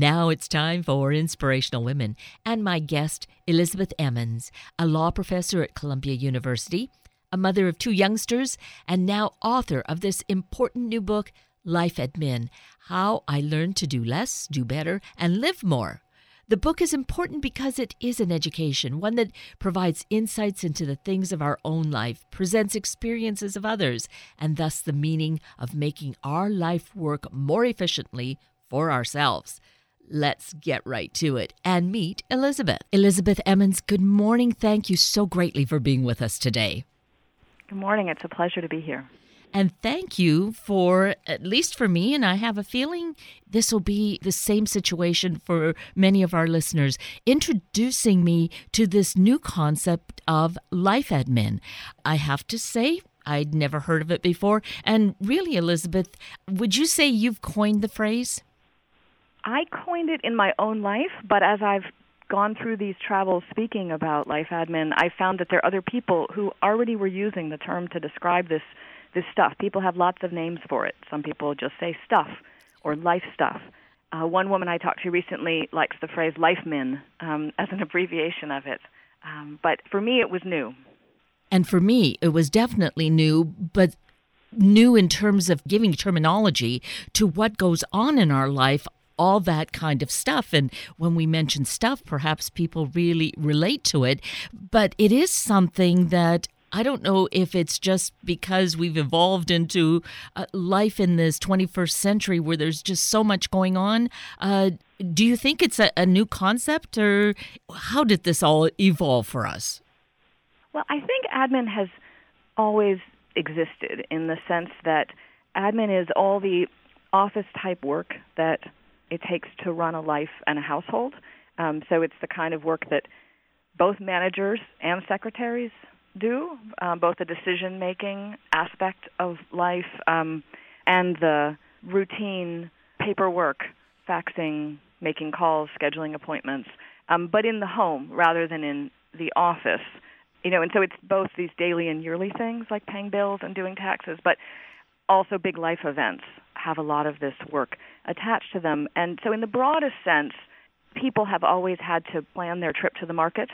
Now it's time for Inspirational Women, and my guest, Elizabeth Emens, a law professor at Columbia University, a mother of two youngsters, and now author of this important new book, Life Admin How I Learned to Do Less, Do Better, and Live More. The book is important because it is an education, one that provides insights into the things of our own life, presents experiences of others, and thus the meaning of making our life work more efficiently for ourselves. Let's get right to it and meet Elizabeth. Elizabeth Emens, good morning. Thank you so greatly for being with us today. Good morning. It's a pleasure to be here. And thank you for, at least for me, and I have a feeling this will be the same situation for many of our listeners, introducing me to this new concept of life admin. I have to say, I'd never heard of it before. And really, Elizabeth, would you say you've coined the phrase? I coined it in my own life, but as I've gone through these travels speaking about life admin, I found that there are other people who already were using the term to describe this this stuff. People have lots of names for it. Some people just say stuff or life stuff. Uh, one woman I talked to recently likes the phrase life min um, as an abbreviation of it. Um, but for me, it was new. And for me, it was definitely new, but new in terms of giving terminology to what goes on in our life all that kind of stuff. And when we mention stuff, perhaps people really relate to it. But it is something that I don't know if it's just because we've evolved into uh, life in this 21st century where there's just so much going on. Uh, do you think it's a, a, new concept, or how did this all evolve for us? Well, I think admin has always existed in the sense that admin is all the office type work that it takes to run a life and a household. Um, so it's the kind of work that both managers and secretaries do, um, both the decision making aspect of life um, and the routine paperwork, faxing, making calls, scheduling appointments, um, but in the home rather than in the office. You know, and so it's both these daily and yearly things like paying bills and doing taxes, but also big life events have a lot of this work attached to them. And so, in the broadest sense, people have always had to plan their trip to the market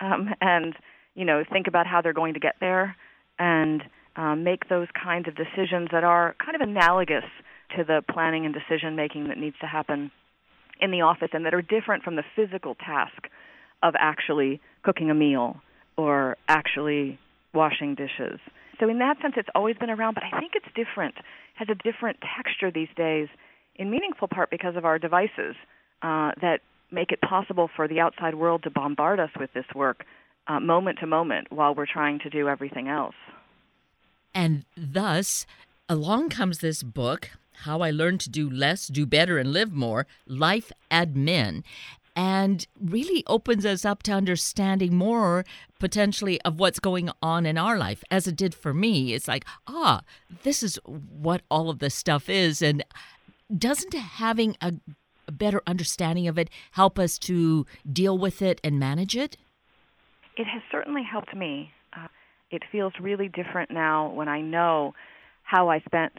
um, and you know, think about how they're going to get there and um, make those kinds of decisions that are kind of analogous to the planning and decision making that needs to happen in the office and that are different from the physical task of actually cooking a meal or actually washing dishes. So in that sense, it's always been around, but I think it's different, has a different texture these days, in meaningful part because of our devices uh, that make it possible for the outside world to bombard us with this work uh, moment to moment while we're trying to do everything else. And thus, along comes this book, How I Learned to Do Less, Do Better, and Live More Life Admin. And really opens us up to understanding more potentially of what's going on in our life, as it did for me. It's like, ah, this is what all of this stuff is. And doesn't having a, better understanding of it help us to deal with it and manage it? it has certainly helped me. Uh, it feels really different now when I know how I spent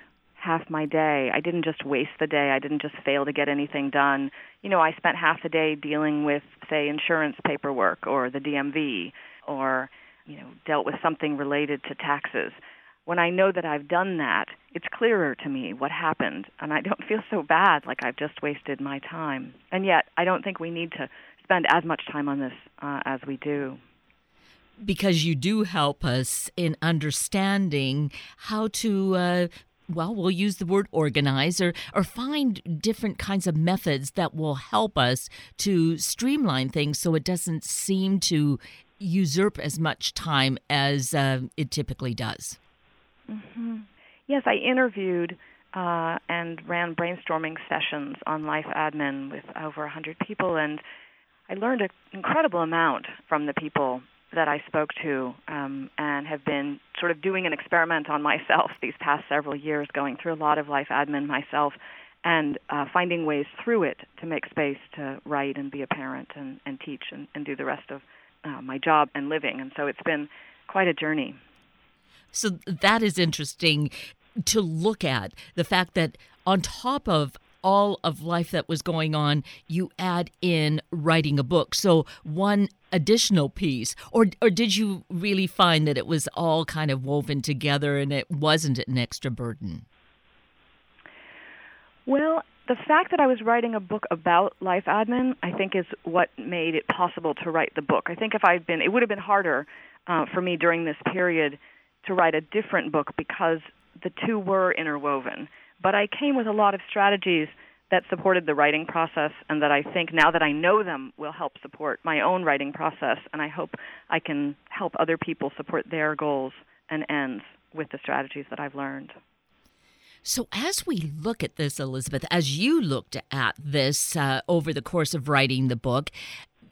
half my day. I didn't just waste the day. I didn't just fail to get anything done. You know, I spent half the day dealing with, say, insurance paperwork or the DMV or, you know, dealt with something related to taxes. When I know that I've done that, it's clearer to me what happened, and I don't feel so bad like I've just wasted my time. And yet, I don't think we need to spend as much time on this uh, as we do because you do help us in understanding how to uh, well, we'll use the word organize or, or find different kinds of methods that will help us to streamline things so it doesn't seem to usurp as much time as uh, it typically does. Mm-hmm. Yes, I interviewed uh, and ran brainstorming sessions on life admin with over 100 people, and I learned an incredible amount from the people that I spoke to um, and have been sort of doing an experiment on myself these past several years, going through a lot of life admin myself and uh, finding ways through it to make space to write and be a parent and, and teach and, and do the rest of uh, my job and living. And so it's been quite a journey. So that is interesting to look at the fact that on top of all of life that was going on, you add in writing a book. So one additional piece, or or did you really find that it was all kind of woven together and it wasn't an extra burden? Well, the fact that I was writing a book about life admin, I think, is what made it possible to write the book. I think if I'd been, it would have been harder uh, for me during this period to write a different book because the two were interwoven. But I came with a lot of strategies that supported the writing process and that I think now that I know them will help support my own writing process and I hope I can help other people support their goals and ends with the strategies that I've learned. So, as we look at this, Elizabeth, as you looked at this uh, over the course of writing the book,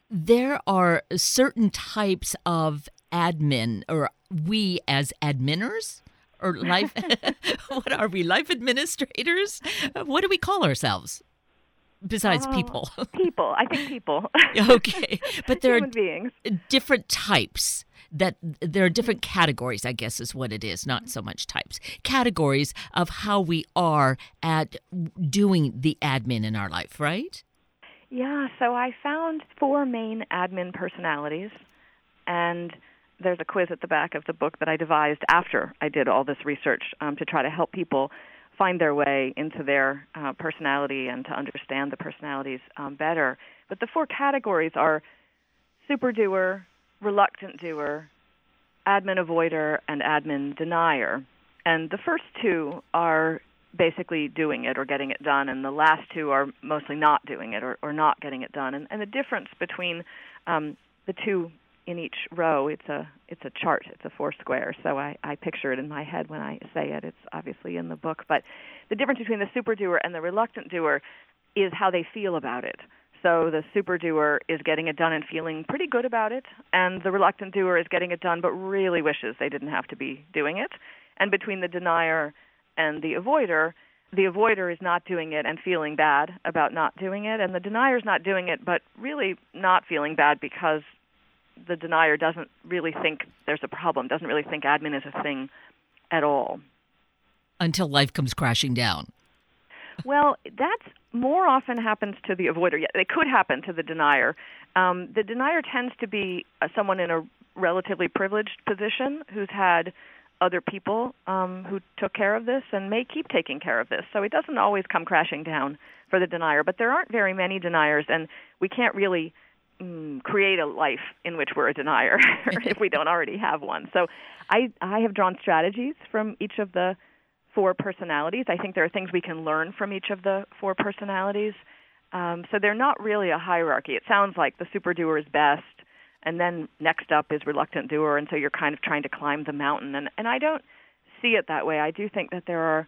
there are certain types of admin, or we as adminers, or life, what are we, life administrators? What do we call ourselves? Besides oh, people, people. I think people. okay, but there Human are beings. different types that there are different categories, I guess is what it is, not so much types. Categories of how we are at doing the admin in our life, right? Yeah, so I found four main admin personalities, and there's a quiz at the back of the book that I devised after I did all this research um, to try to help people find their way into their uh, personality and to understand the personalities um, better. But the four categories are super doer, reluctant doer, admin avoider, and admin denier. And the first two are basically doing it or getting it done, and the last two are mostly not doing it or, or not getting it done. And, and the difference between um, the two in each row, it's a it's a chart, it's a four square. So I, I picture it in my head when I say it. It's obviously in the book, but the difference between the super doer and the reluctant doer is how they feel about it. So the super doer is getting it done and feeling pretty good about it, and the reluctant doer is getting it done but really wishes they didn't have to be doing it. And between the denier and the avoider, the avoider is not doing it and feeling bad about not doing it, and the denier is not doing it but really not feeling bad because the denier doesn't really think there's a problem, doesn't really think admin is a thing at all. Until life comes crashing down. well, that's more often happens to the avoider. Yeah, it could happen to the denier. Um, the denier tends to be uh, someone in a relatively privileged position who's had other people um, who took care of this and may keep taking care of this. So it doesn't always come crashing down for the denier. But there aren't very many deniers, and we can't really mm, create a life in which we're a denier if we don't already have one. So I, I have drawn strategies from each of the four personalities. I think there are things we can learn from each of the four personalities. Um, so they're not really a hierarchy. It sounds like the super doer is best, and then next up is reluctant doer, and so you're kind of trying to climb the mountain. And, and I don't see it that way. I do think that there are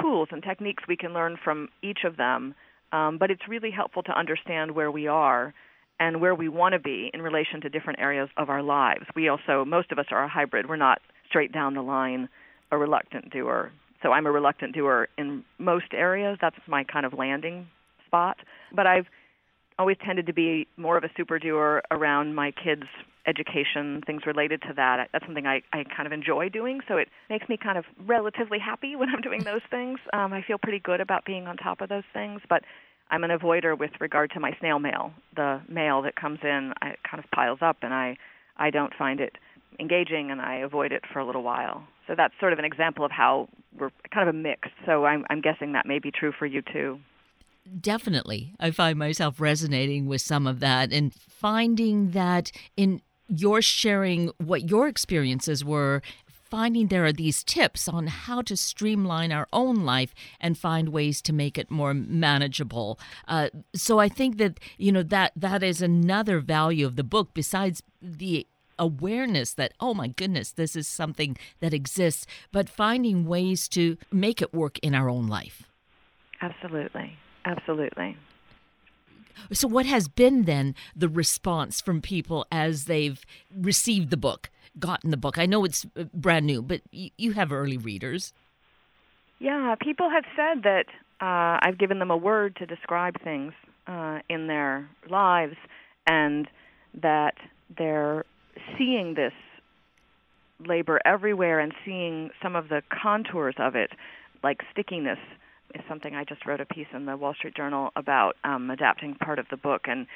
tools and techniques we can learn from each of them, um, but it's really helpful to understand where we are and where we want to be in relation to different areas of our lives. We also, most of us are a hybrid. We're not straight down the line a reluctant doer. So I'm a reluctant doer in most areas. That's my kind of landing spot. But I've always tended to be more of a super doer around my kids' education, things related to that. That's something I, I kind of enjoy doing, so it makes me kind of relatively happy when I'm doing those things. Um, I feel pretty good about being on top of those things, but I'm an avoider with regard to my snail mail. The mail that comes in, it kind of piles up, and I I don't find it engaging, and I avoid it for a little while. So that's sort of an example of how we're kind of a mix. So I'm, I'm guessing that may be true for you too. Definitely. I find myself resonating with some of that and finding that in your sharing what your experiences were, finding there are these tips on how to streamline our own life and find ways to make it more manageable. Uh, so I think that you know that that is another value of the book besides the awareness that, oh my goodness, this is something that exists, but finding ways to make it work in our own life. Absolutely. Absolutely. So, what has been then the response from people as they've received the book, gotten the book? I know it's uh, brand new, but you have early readers. Yeah, people have said that uh, I've given them a word to describe things uh, in their lives, and that they're seeing this labor everywhere and seeing some of the contours of it, like stickiness, is something I just wrote a piece in the Wall Street Journal about um, adapting part of the book, and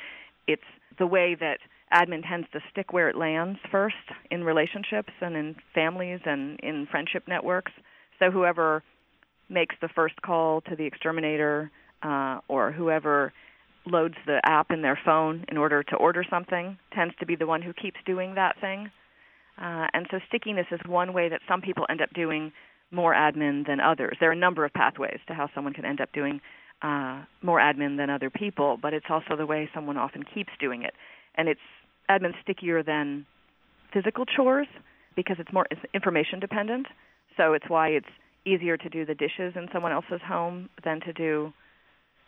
it's the way that admin tends to stick where it lands first in relationships and in families and in friendship networks. So whoever makes the first call to the exterminator uh, or whoever loads the app in their phone in order to order something tends to be the one who keeps doing that thing. Uh, and so stickiness is one way that some people end up doing more admin than others. There are a number of pathways to how someone can end up doing uh, more admin than other people, but it's also the way someone often keeps doing it. And it's admin stickier than physical chores because it's more it's information dependent. So it's why it's easier to do the dishes in someone else's home than to do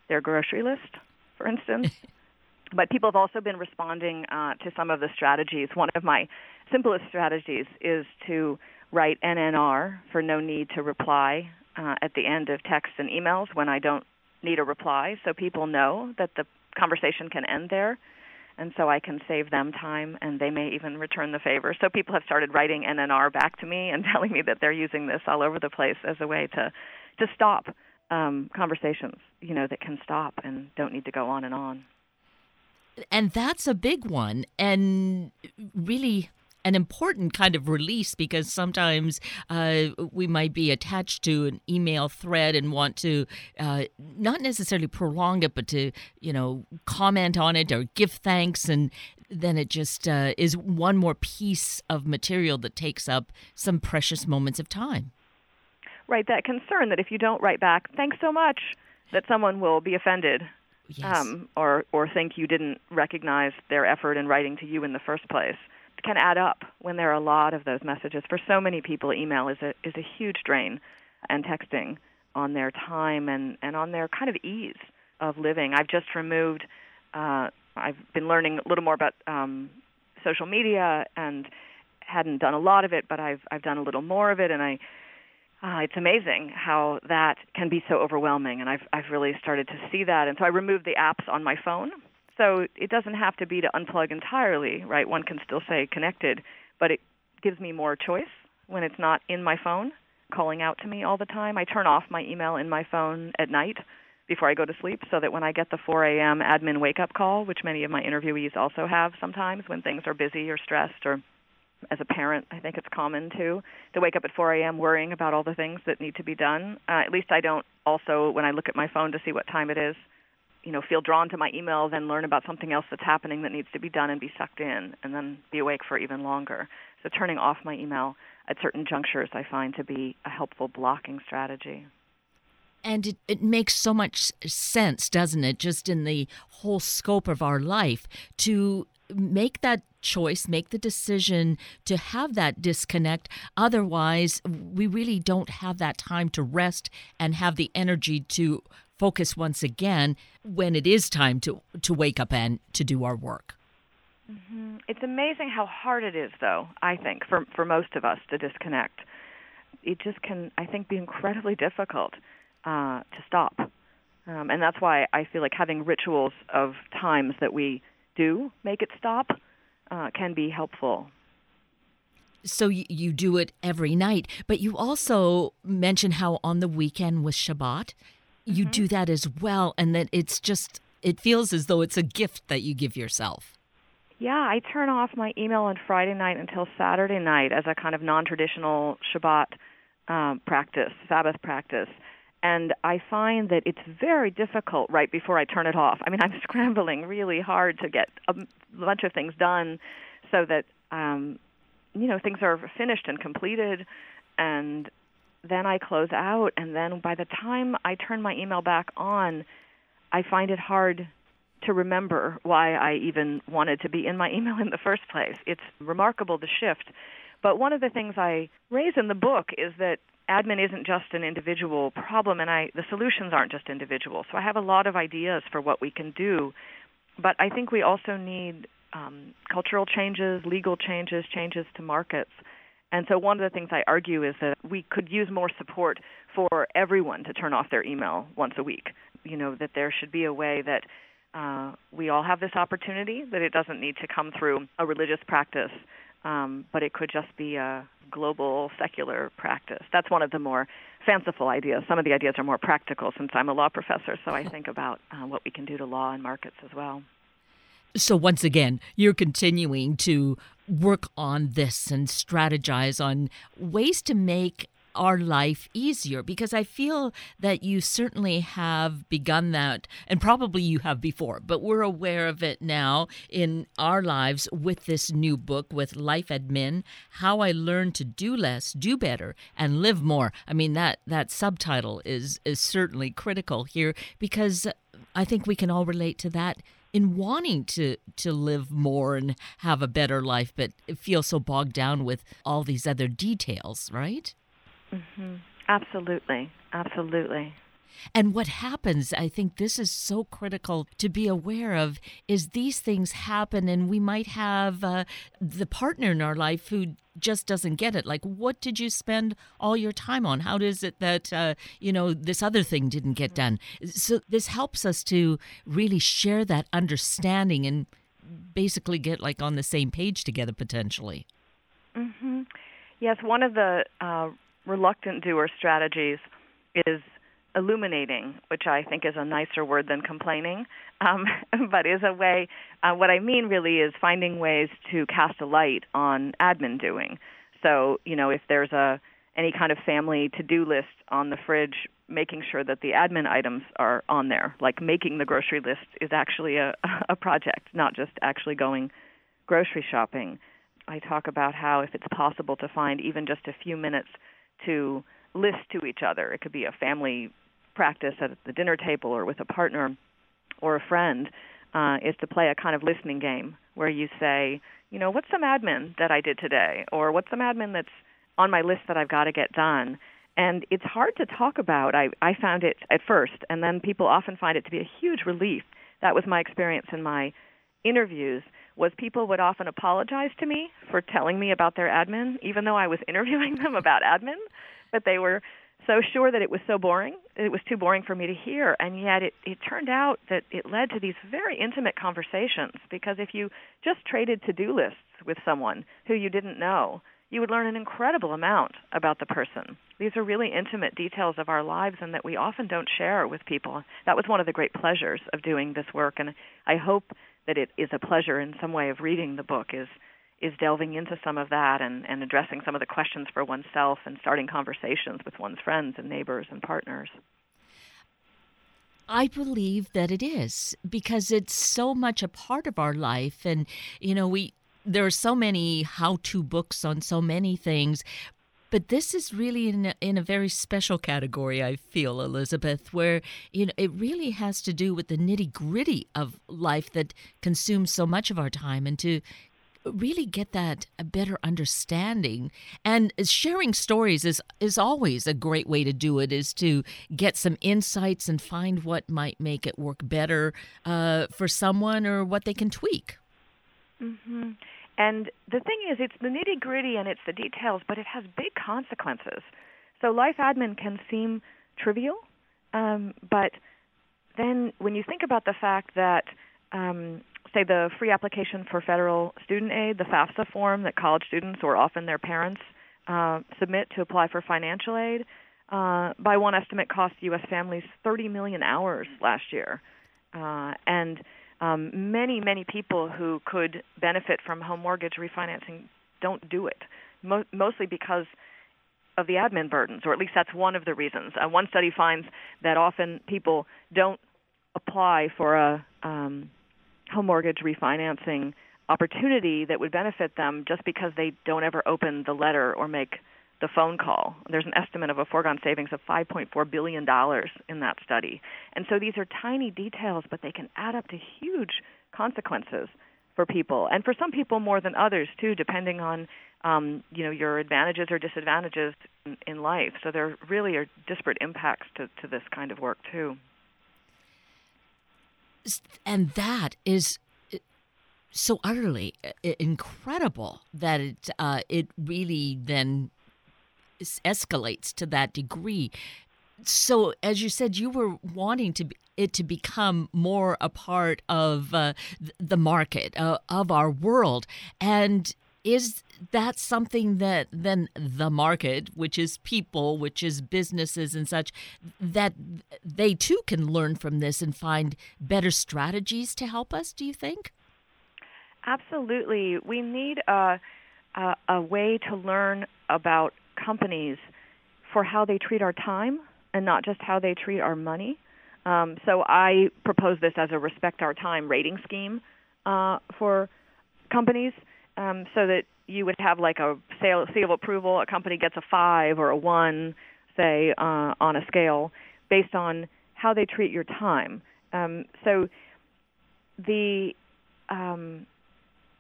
their grocery list, for instance. but people have also been responding uh, to some of the strategies. One of my simplest strategies is to write NNR for no need to reply uh, at the end of texts and emails when I don't need a reply, so people know that the conversation can end there. And so I can save them time, and they may even return the favor. So people have started writing NNR back to me and telling me that they're using this all over the place as a way to to stop um, conversations, you know, that can stop and don't need to go on and on. And that's a big one, and really an important kind of release because sometimes uh, we might be attached to an email thread and want to uh, not necessarily prolong it, but to you know comment on it or give thanks, and then it just uh, is one more piece of material that takes up some precious moments of time. Right, that concern that if you don't write back, thanks so much, that someone will be offended. Yes. Um, or, or think you didn't recognize their effort in writing to you in the first place can add up when there are a lot of those messages. For so many people, email is a is a huge drain, and texting on their time and and on their kind of ease of living. I've just removed. Uh, I've been learning a little more about um, social media and hadn't done a lot of it, but I've I've done a little more of it, and I. Uh, it's amazing how that can be so overwhelming, and I've I've really started to see that. And so I removed the apps on my phone so it doesn't have to be to unplug entirely, right? One can still say connected, but it gives me more choice when it's not in my phone calling out to me all the time. I turn off my email in my phone at night before I go to sleep so that when I get the 4 a.m. admin wake up call, which many of my interviewees also have sometimes when things are busy or stressed or as a parent, I think it's common too to wake up at 4 a.m. worrying about all the things that need to be done. Uh, at least I don't also when I look at my phone to see what time it is you know feel drawn to my email then learn about something else that's happening that needs to be done and be sucked in and then be awake for even longer. So turning off my email at certain junctures i find to be a helpful blocking strategy and it, it makes so much sense doesn't it just in the whole scope of our life to make that choice, make the decision to have that disconnect. Otherwise, we really don't have that time to rest and have the energy to focus once again when it is time to to wake up and to do our work. Mm-hmm. It's amazing how hard it is, though. I think for for most of us to disconnect, it just can I think be incredibly difficult uh, to stop, um, and that's why I feel like having rituals of times that we do make it stop uh, can be helpful. So you do it every night, but you also mention how on the weekend with Shabbat, you mm-hmm. do that as well and that it's just it feels as though it's a gift that you give yourself. Yeah i turn off my email on friday night until saturday night as a kind of non-traditional shabbat um, practice sabbath practice and i find that it's very difficult right before i turn it off i mean i'm scrambling really hard to get a bunch of things done so that um, you know things are finished and completed and then I close out, and then by the time I turn my email back on, I find it hard to remember why I even wanted to be in my email in the first place. It's remarkable the shift. But one of the things I raise in the book is that admin isn't just an individual problem, and I the solutions aren't just individual. So I have a lot of ideas for what we can do, but I think we also need um, cultural changes, legal changes, changes to markets and so one of the things I argue is that we could use more support for everyone to turn off their email once a week. You know, that there should be a way that uh, we all have this opportunity, that it doesn't need to come through a religious practice um, but it could just be a global secular practice. That's one of the more fanciful ideas. Some of the ideas are more practical since I'm a law professor, so I think about uh, what we can do to law and markets as well. So, once again, you're continuing to work on this and strategize on ways to make our life easier because I feel that you certainly have begun that, and probably you have before, but we're aware of it now in our lives with this new book, with Life Admin How I Learned to Do Less, Do Better, and Live More. I mean, that, that subtitle is, is certainly critical here because I think we can all relate to that in wanting to to live more and have a better life but feel so bogged down with all these other details right Mm-hmm. Absolutely. Absolutely. And what happens, I think this is so critical to be aware of, is these things happen, and we might have uh, the partner in our life who just doesn't get it. Like, what did you spend all your time on? How is it that, uh, you know, this other thing didn't get done? So, this helps us to really share that understanding and basically get like on the same page together potentially. Mm-hmm. Yes, one of the uh, reluctant doer strategies is illuminating, which I think is a nicer word than complaining, um, but is a way. Uh, what I mean really is finding ways to cast a light on admin doing. So you know, if there's a any kind of family to-do list on the fridge, making sure that the admin items are on there. Like making the grocery list is actually a, a project, not just actually going grocery shopping. I talk about how if it's possible to find even just a few minutes to list to each other. It could be a family practice at the dinner table or with a partner or a friend. Uh, is to play a kind of listening game where you say, you know, what's some admin that I did today, or what's some admin that's on my list that I've got to get done. And it's hard to talk about. I, I found it at first, and then people often find it to be a huge relief. That was my experience in my interviews was people would often apologize to me for telling me about their admin, even though I was interviewing them about admin, but they were so sure that it was so boring. It was too boring for me to hear, and yet it, it turned out that it led to these very intimate conversations. Because if you just traded to-do lists with someone who you didn't know, you would learn an incredible amount about the person. These are really intimate details of our lives and that we often don't share with people. That was one of the great pleasures of doing this work and I hope that it is a pleasure in some way of reading the book is is delving into some of that and, and addressing some of the questions for oneself and starting conversations with one's friends and neighbors and partners. I believe that it is because it's so much a part of our life and you know we there are so many how-to books on so many things but this is really in a, in a very special category, I feel, Elizabeth, where you know it really has to do with the nitty gritty of life that consumes so much of our time, and to really get that a better understanding and sharing stories is is always a great way to do it is to get some insights and find what might make it work better uh, for someone or what they can tweak mm-hmm. And the thing is, it's the nitty gritty and it's the details, but it has big consequences. So life admin can seem trivial, um, but then when you think about the fact that, um, say, the free application for federal student aid, the FAFSA form that college students or often their parents uh, submit to apply for financial aid, uh, by one estimate, cost U.S. families 30 million hours last year. Uh, and um, many, many people who could benefit from home mortgage refinancing don't do it, Mo- mostly because of the admin burdens, or at least that's one of the reasons. Uh, one study finds that often people don't apply for a um, home mortgage refinancing opportunity that would benefit them just because they don't ever open the letter or make the phone call. There's an estimate of a foregone savings of $5.4 billion in that study. And so these are tiny details, but they can add up to huge consequences for people, and for some people more than others too, depending on um, you know your advantages or disadvantages in, in life. So there really are disparate impacts to, to this kind of work too. And that is so utterly incredible that it uh, it really then escalates to that degree. So, as you said, you were wanting to be, it to become more a part of uh, the market uh, of our world, and is that something that then the market, which is people, which is businesses and such, that they too can learn from this and find better strategies to help us? Do you think? Absolutely. We need a, a, a way to learn about companies for how they treat our time and not just how they treat our money. Um, so I propose this as a respect our time rating scheme uh, for companies, um, so that you would have like a seal, seal of approval. A company gets a five or a one, say, uh, on a scale based on how they treat your time. Um, so the um,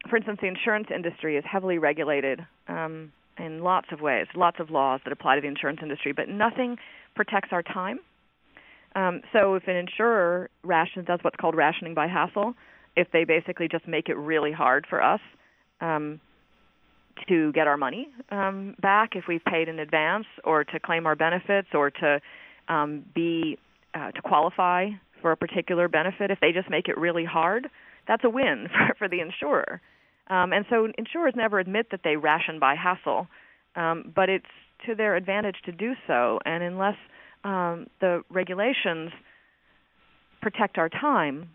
for instance, the insurance industry is heavily regulated um, in lots of ways, lots of laws that apply to the insurance industry, but nothing protects our time. Um, so if an insurer rations does what's called rationing by hassle, if they basically just make it really hard for us um, to get our money um, back if we've paid in advance, or to claim our benefits, or to um, be uh, to qualify for a particular benefit, if they just make it really hard, that's a win for, for the insurer. Um, and so insurers never admit that they ration by hassle, um, but it's to their advantage to do so. And unless um, the regulations protect our time,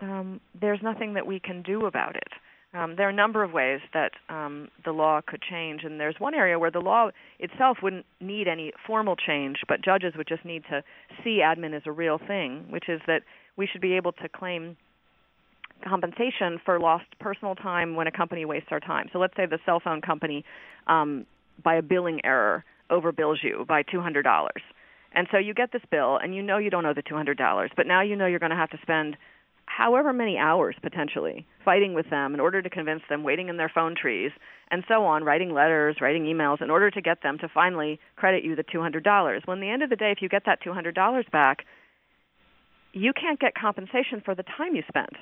um, there's nothing that we can do about it. Um, there are a number of ways that um, the law could change, and there's one area where the law itself wouldn't need any formal change, but judges would just need to see admin as a real thing, which is that we should be able to claim compensation for lost personal time when a company wastes our time. So let's say the cell phone company, um, by a billing error, overbills you by $200. And so you get this bill, and you know you don't owe the $200, but now you know you're going to have to spend however many hours potentially fighting with them in order to convince them, waiting in their phone trees, and so on, writing letters, writing emails in order to get them to finally credit you the $200. When the end of the day, if you get that $200 back, you can't get compensation for the time you spent.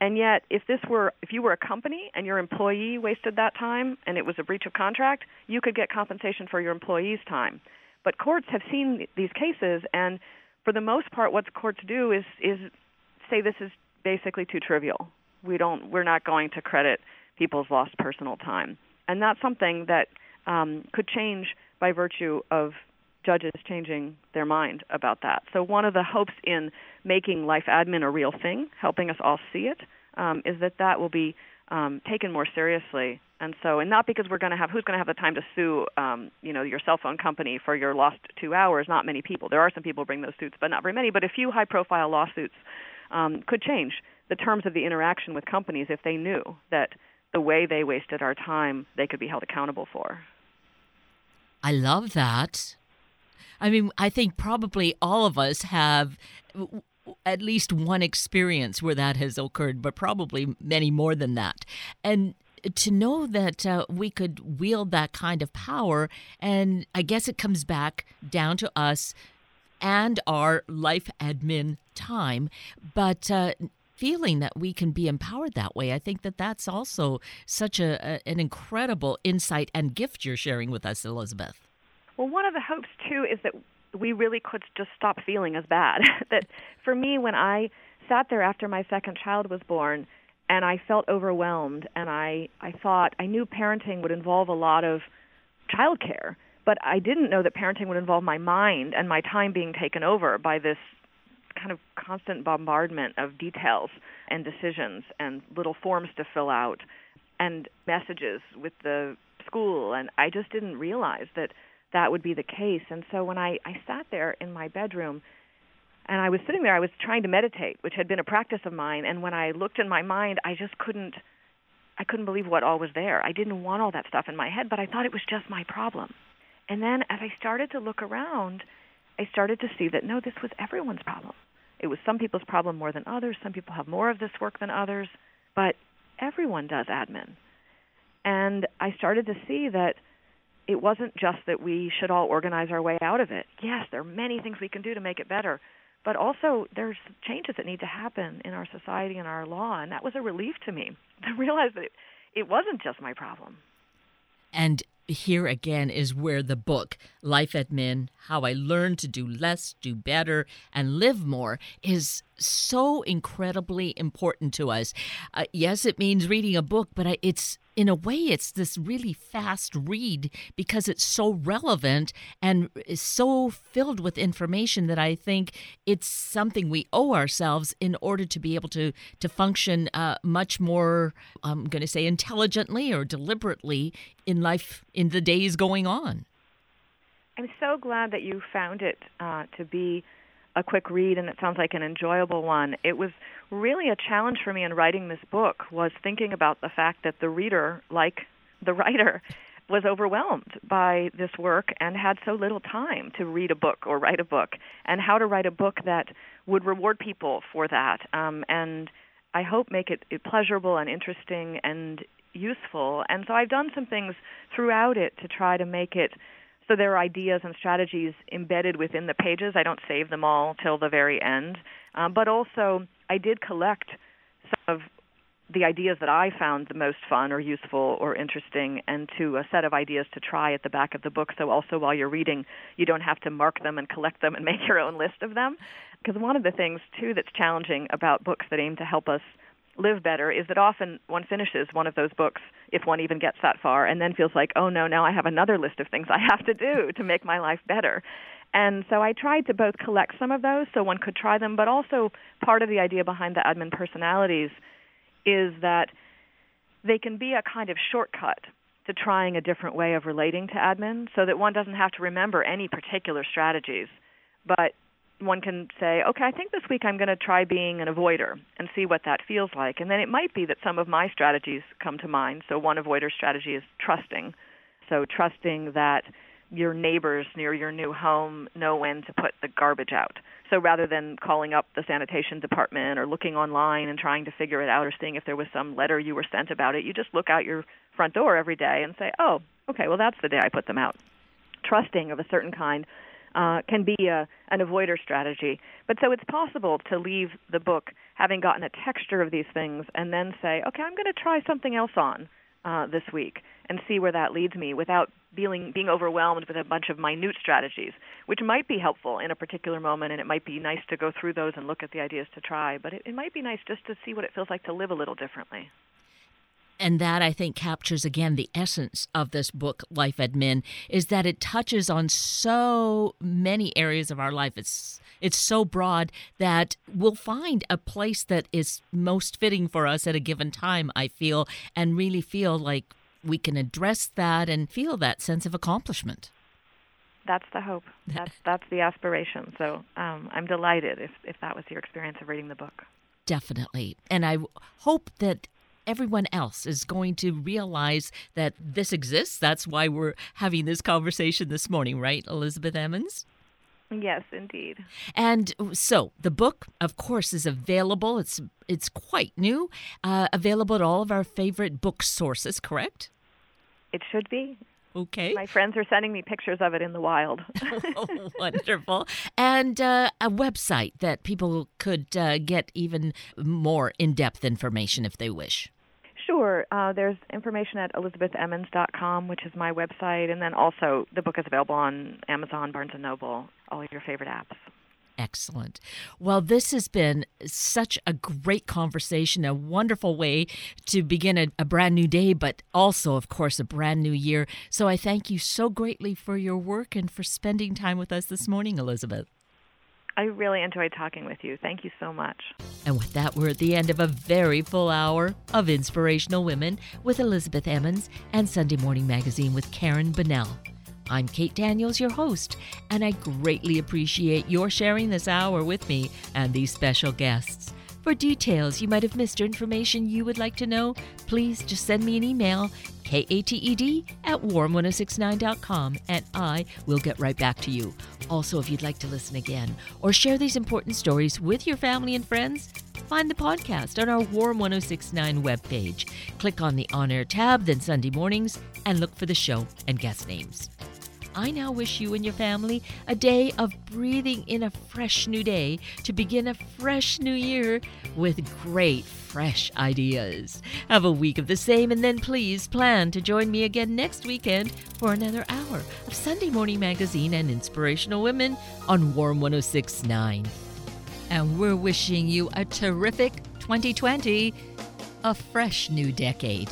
And yet, if this were if you were a company and your employee wasted that time and it was a breach of contract, you could get compensation for your employee's time. But courts have seen these cases, and for the most part, what courts do is is say this is basically too trivial. We don't we're not going to credit people's lost personal time, and that's something that um, could change by virtue of judges changing their mind about that. So one of the hopes in making life admin a real thing, helping us all see it, um, is that that will be um, taken more seriously. And so, and not because we're going to have who's going to have the time to sue, um, you know, your cell phone company for your lost two hours. Not many people. There are some people bring those suits, but not very many. But a few high-profile lawsuits um, could change the terms of the interaction with companies if they knew that the way they wasted our time, they could be held accountable for. I love that. I mean, I think probably all of us have at least one experience where that has occurred, but probably many more than that. And to know that uh, we could wield that kind of power, and I guess it comes back down to us and our life admin time, but. Uh, feeling that we can be empowered that way. I think that that's also such a, a, an incredible insight and gift you're sharing with us, Elizabeth. Well, one of the hopes too is that we really could just stop feeling as bad. that for me, when I sat there after my second child was born, and I felt overwhelmed, and I I thought I knew parenting would involve a lot of childcare, but I didn't know that parenting would involve my mind and my time being taken over by this kind of constant bombardment of details and decisions and little forms to fill out and messages with the school and I just didn't realize that that would be the case. And so when I, I sat there in my bedroom and I was sitting there, I was trying to meditate, which had been a practice of mine. And when I looked in my mind, I just couldn't, I couldn't believe what all was there. I didn't want all that stuff in my head, but I thought it was just my problem. And then as I started to look around, I started to see that no, this was everyone's problem. It was some people's problem more than others. Some people have more of this work than others, but everyone does admin. And I started to see that it wasn't just that we should all organize our way out of it. Yes, there are many things we can do to make it better, but also there's changes that need to happen in our society and our law, and that was a relief to me to realize that it, it wasn't just my problem. And here again is where the book, Life at Admin How I Learned to Do Less, Do Better, and Live More, is so incredibly important to us. Uh, yes, it means reading a book, but it's in a way, it's this really fast read because it's so relevant and is so filled with information that I think it's something we owe ourselves in order to be able to to function uh, much more. I'm going to say intelligently or deliberately in life in the days going on. I'm so glad that you found it uh, to be a quick read and it sounds like an enjoyable one. It was really a challenge for me in writing this book was thinking about the fact that the reader, like the writer, was overwhelmed by this work and had so little time to read a book or write a book and how to write a book that would reward people for that um, and I hope make it, pleasurable and interesting and useful. And so I've done some things throughout it to try to make it so there are ideas and strategies embedded within the pages. I don't save them all till the very end. Um, but also, I did collect some of the ideas that I found the most fun or useful or interesting and to a set of ideas to try at the back of the book. So also while you're reading, you don't have to mark them and collect them and make your own list of them. Because one of the things, too, that's challenging about books that aim to help us live better is that often one finishes one of those books if one even gets that far and then feels like oh no now i have another list of things i have to do to make my life better. And so i tried to both collect some of those so one could try them but also part of the idea behind the admin personalities is that they can be a kind of shortcut to trying a different way of relating to admin so that one doesn't have to remember any particular strategies but one can say, okay, I think this week I'm going to try being an avoider and see what that feels like. And then it might be that some of my strategies come to mind. So one avoider strategy is trusting. So trusting that your neighbors near your new home know when to put the garbage out. So rather than calling up the sanitation department or looking online and trying to figure it out or seeing if there was some letter you were sent about it, you just look out your front door every day and say, oh, okay, well, that's the day I put them out. Trusting of a certain kind uh, can be a, an avoider strategy. But so it's possible to leave the book having gotten a texture of these things and then say, okay, I'm going to try something else on uh, this week and see where that leads me without being, being overwhelmed with a bunch of minute strategies, which might be helpful in a particular moment, and it might be nice to go through those and look at the ideas to try. But it, it might be nice just to see what it feels like to live a little differently. And that I think captures again the essence of this book, Life at Admin, is that it touches on so many areas of our life. It's it's so broad that we'll find a place that is most fitting for us at a given time, I feel, and really feel like we can address that and feel that sense of accomplishment. That's the hope. That's that's the aspiration. So um, I'm delighted if if that was your experience of reading the book. Definitely, and I hope that everyone else is going to realize that this exists. That's why we're having this conversation this morning, right, Elizabeth Emens? Yes, indeed. And so the book, of course, is available. It's it's quite new, uh, available at all of our favorite book sources. Correct? It should be. Okay. My friends are sending me pictures of it in the wild. oh, wonderful. And uh, a website that people could uh, get even more in depth information if they wish. Sure. Uh, there's information at elizabethemens.com, which is my website, and then also the book is available on Amazon, Barnes & Noble, all your favorite apps. Excellent. Well, this has been such a great conversation, a wonderful way to begin a, a, brand new day, but also, of course, a brand new year. So I thank you so greatly for your work and for spending time with us this morning, Elizabeth. I really enjoyed talking with you. Thank you so much. And with that, we're at the end of a very full hour of Inspirational Women with Elizabeth Emens and Sunday Morning Magazine with Karen Bonnell. I'm Kate Daniels, your host, and I greatly appreciate your sharing this hour with me and these special guests. For details you might have missed or information you would like to know, please just send me an email, kated at warm1069.com, and I will get right back to you. Also, if you'd like to listen again or share these important stories with your family and friends, find the podcast on our Warm 1069 webpage. Click on the On Air tab, then Sunday mornings, and look for the show and guest names. I now wish you and your family a day of breathing in a fresh new day to begin a fresh new year with great fresh ideas. Have a week of the same, and then please plan to join me again next weekend for another hour of Sunday Morning Magazine and Inspirational Women on Warm 1069. And we're wishing you a terrific 2020, a fresh new decade.